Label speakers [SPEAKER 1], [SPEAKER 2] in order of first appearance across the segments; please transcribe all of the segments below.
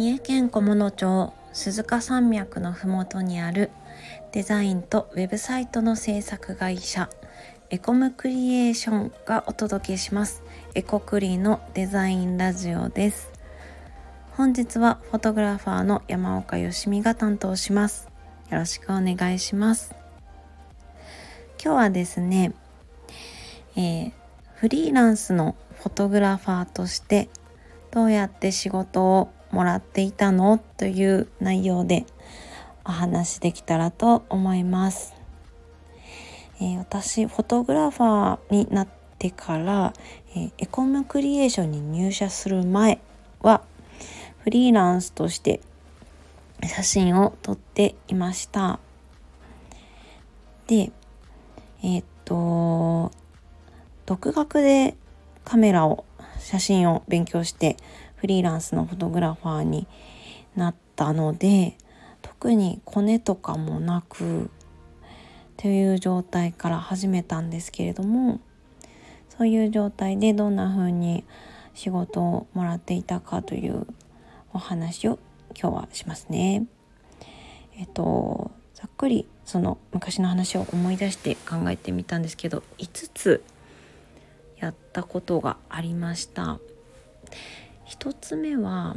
[SPEAKER 1] 三重県菰野町鈴鹿山脈のふもとにあるデザインとウェブサイトの制作会社エコムクリエーションがお届けします。エコクリのデザインラジオです。本日はフォトグラファーの山岡よしみが担当します。よろしくお願いします。今日はですね、えー、フリーランスのフォトグラファーとしてどうやって仕事をもらっていたの？という内容でお話できたらと思います。えー、私フォトグラファーになってから、えー、エコムクリエーションに入社する前はフリーランスとして写真を撮っていました。で、えー、っと独学でカメラを写真を勉強してフリーランスのフォトグラファーになったので特にコネとかもなくという状態から始めたんですけれどもそういう状態でどんな風に仕事をもらっていたかというお話を今日はしますね。えっとざっくりその昔の話を思い出して考えてみたんですけど5つやったことがありました。1つ目は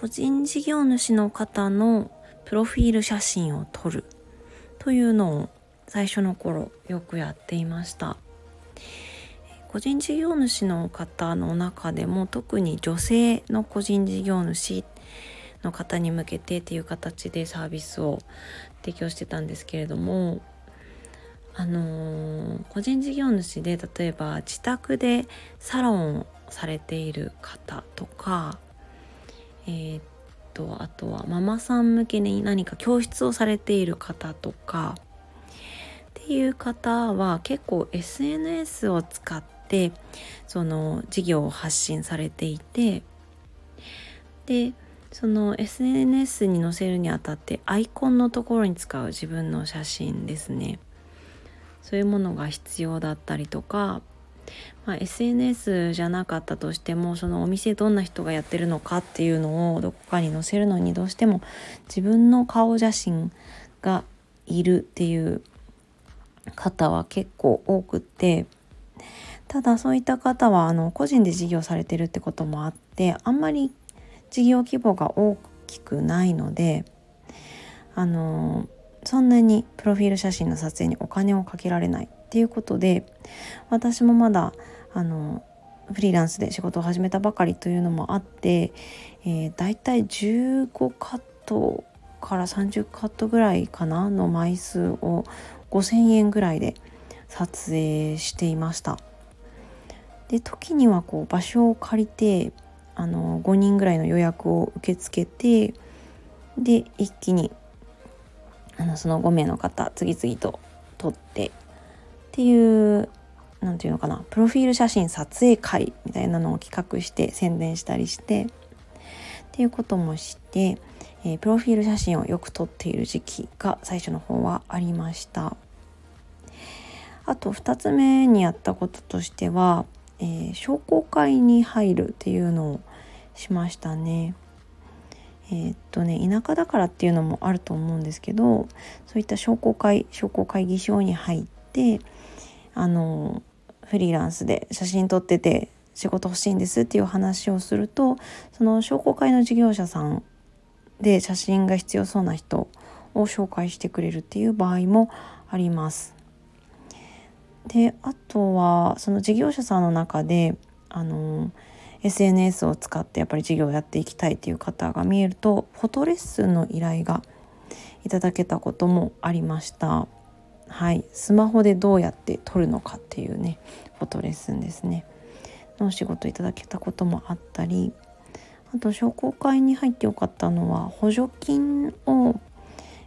[SPEAKER 1] 個人事業主の方のプロフィール写真を撮るというのを最初の頃よくやっていました。個人事業主の方の中でも特に女性の個人事業主の方に向けてっていう形でサービスを提供してたんですけれどもあのー、個人事業主で例えば自宅でサロンをされている方とかえー、っとあとはママさん向けに何か教室をされている方とかっていう方は結構 SNS を使ってその事業を発信されていてでその SNS に載せるにあたってアイコンのところに使う自分の写真ですね。そういうものが必要だったりとかまあ、SNS じゃなかったとしてもそのお店どんな人がやってるのかっていうのをどこかに載せるのにどうしても自分の顔写真がいるっていう方は結構多くってただそういった方はあの個人で事業されてるってこともあってあんまり事業規模が大きくないのであのそんなにプロフィール写真の撮影にお金をかけられない。っていうことで私もまだあのフリーランスで仕事を始めたばかりというのもあって、えー、だいたい15カットから30カットぐらいかなの枚数を5,000円ぐらいで撮影していました。で時にはこう場所を借りてあの5人ぐらいの予約を受け付けてで一気にあのその5名の方次々と撮ってっていう何て言うのかなプロフィール写真撮影会みたいなのを企画して宣伝したりしてっていうこともして、えー、プロフィール写真をよく撮っている時期が最初の方はありました。あと2つ目にやったこととしては、えー、商工会に入るっていうのをしましたね。えー、っとね田舎だからっていうのもあると思うんですけどそういった商工会商工会議所に入ってあのフリーランスで写真撮ってて仕事欲しいんですっていう話をするとその商工会の事業者さんで写真が必要そうな人を紹介してくれるっていう場合もあります。であとはその事業者さんの中であの SNS を使ってやっぱり事業をやっていきたいっていう方が見えるとフォトレッスンの依頼がいただけたこともありました。はい、スマホでどうやって撮るのかっていうねフォトレッスンですね。のお仕事いただけたこともあったりあと商工会に入ってよかったのは補助金を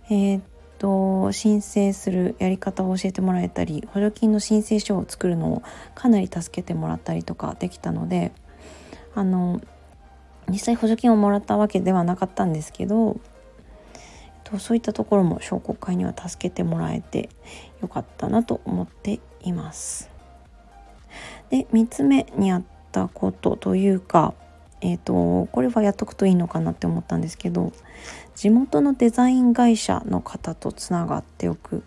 [SPEAKER 1] えー、っと申請するやり方を教えてもらえたり補助金の申請書を作るのをかなり助けてもらったりとかできたのであの実際補助金をもらったわけではなかったんですけどとそういったところも商工会には助けてもらえてよかったなと思っています。で3つ目にあったことというか、えーと、これはやっとくといいのかなって思ったんですけど地元のデザイン会社の方とつながっておく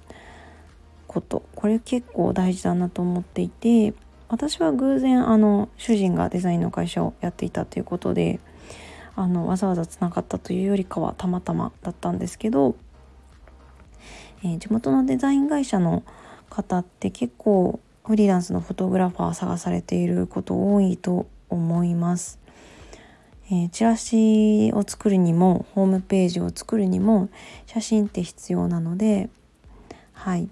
[SPEAKER 1] ことこれ結構大事だなと思っていて私は偶然あの主人がデザインの会社をやっていたということであのわざわざつながったというよりかはたまたまだったんですけど、えー、地元のデザイン会社の方って結構フリーランスのフォトグラファー探されていること多いと思います。えー、チラシを作るにもホームページを作るにも写真って必要なのではい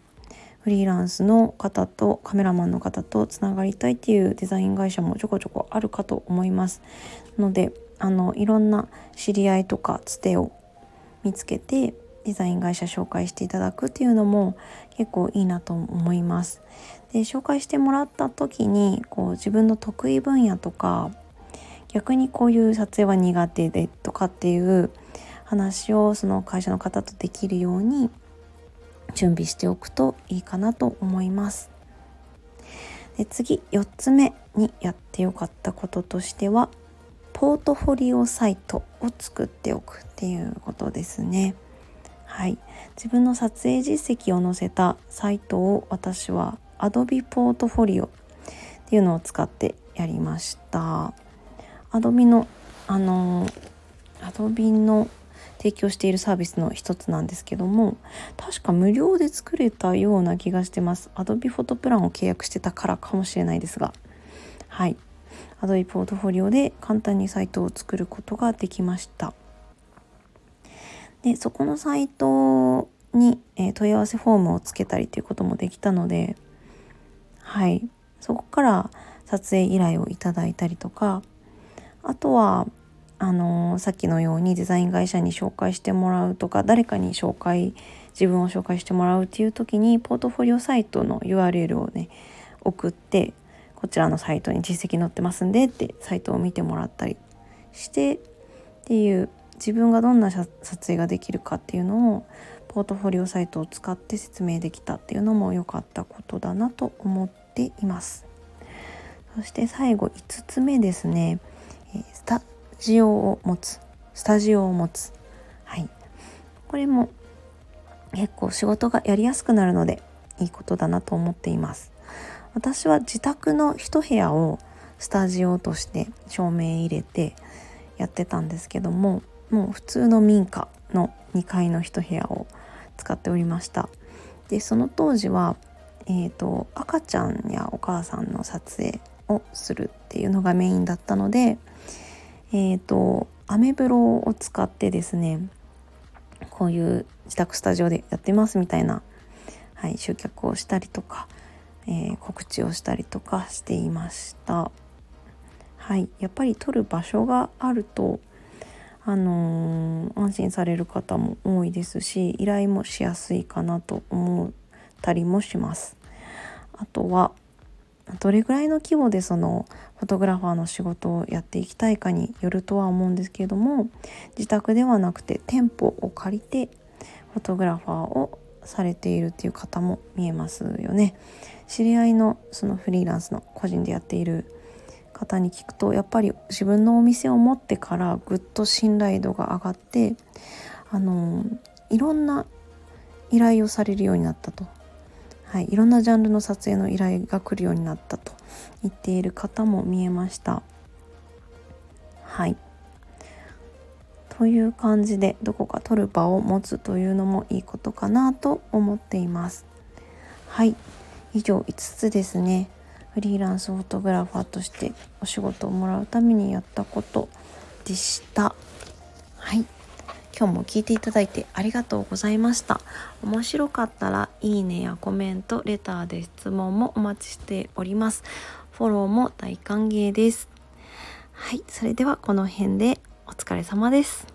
[SPEAKER 1] フリーランスの方とカメラマンの方とつながりたいっていうデザイン会社もちょこちょこあるかと思いますのであのいろんな知り合いとかつてを見つけてデザイン会社紹介していただくっていうのも結構いいなと思います。で紹介してもらった時にこう自分の得意分野とか逆にこういう撮影は苦手でとかっていう話をその会社の方とできるように準備しておくといいかなと思います。で次4つ目にやってよかったこととしてはポートフォリオサイトを作っておくっていうことですね。はい、自分の撮影実績を載せたサイトを私は Adobe ポートフォリオっていうのを使ってやりました。Adobe のあの Adobe の提供しているサービスの一つなんですけども確か無料で作れたような気がしてます Adobe フォトプランを契約してたからかもしれないですがはい Adobe ポートフォリオで簡単にサイトを作ることができました。でそこのサイトに、えー、問い合わせフォームをつけたりということもできたのではい。そこから撮影依頼をいただいたりとかあとはあのー、さっきのようにデザイン会社に紹介してもらうとか誰かに紹介自分を紹介してもらうっていう時にポートフォリオサイトの URL をね送ってこちらのサイトに実績載ってますんでってサイトを見てもらったりしてっていう自分がどんな撮影ができるかっていうのをポートフォリオサイトを使って説明できたっていうのも良かったことだなと思っています。そして最後5つ目ですね。スタジオを持つ。スタジオを持つ。はい。これも結構仕事がやりやすくなるのでいいことだなと思っています。私は自宅の一部屋をスタジオとして照明入れてやってたんですけどももう普通の民家の2階の一部屋を使っておりました。でその当時は、えーと、赤ちゃんやお母さんの撮影をするっていうのがメインだったのでえーと、アメブロを使ってですねこういう自宅スタジオでやってますみたいな、はい、集客をしたりとか、えー、告知をしたりとかしていました。はい、やっぱり撮る場所があるとあのー、安心される方も多いですし依頼もしやすいかなと思ったりもします。あとはどれぐらいの規模でそのフォトグラファーの仕事をやっていきたいかによるとは思うんですけれども自宅ではなくて店舗を借りてフォトグラファーをされているっていう方も見えますよね。知り合いのそのフリーランスの個人でやっている方に聞くとやっぱり自分のお店を持ってからぐっと信頼度が上がってあのいろんな依頼をされるようになったと、はい、いろんなジャンルの撮影の依頼が来るようになったと言っている方も見えました。はいという感じでどこか撮る場を持つというのもいいことかなと思っています。はい以上5つですね。フリーランスフォトグラファーとしてお仕事をもらうためにやったことでした。はい。今日も聞いていただいてありがとうございました。面白かったらいいねやコメントレターで質問もお待ちしております。フォローも大歓迎です。はい。それではこの辺でお疲れ様です。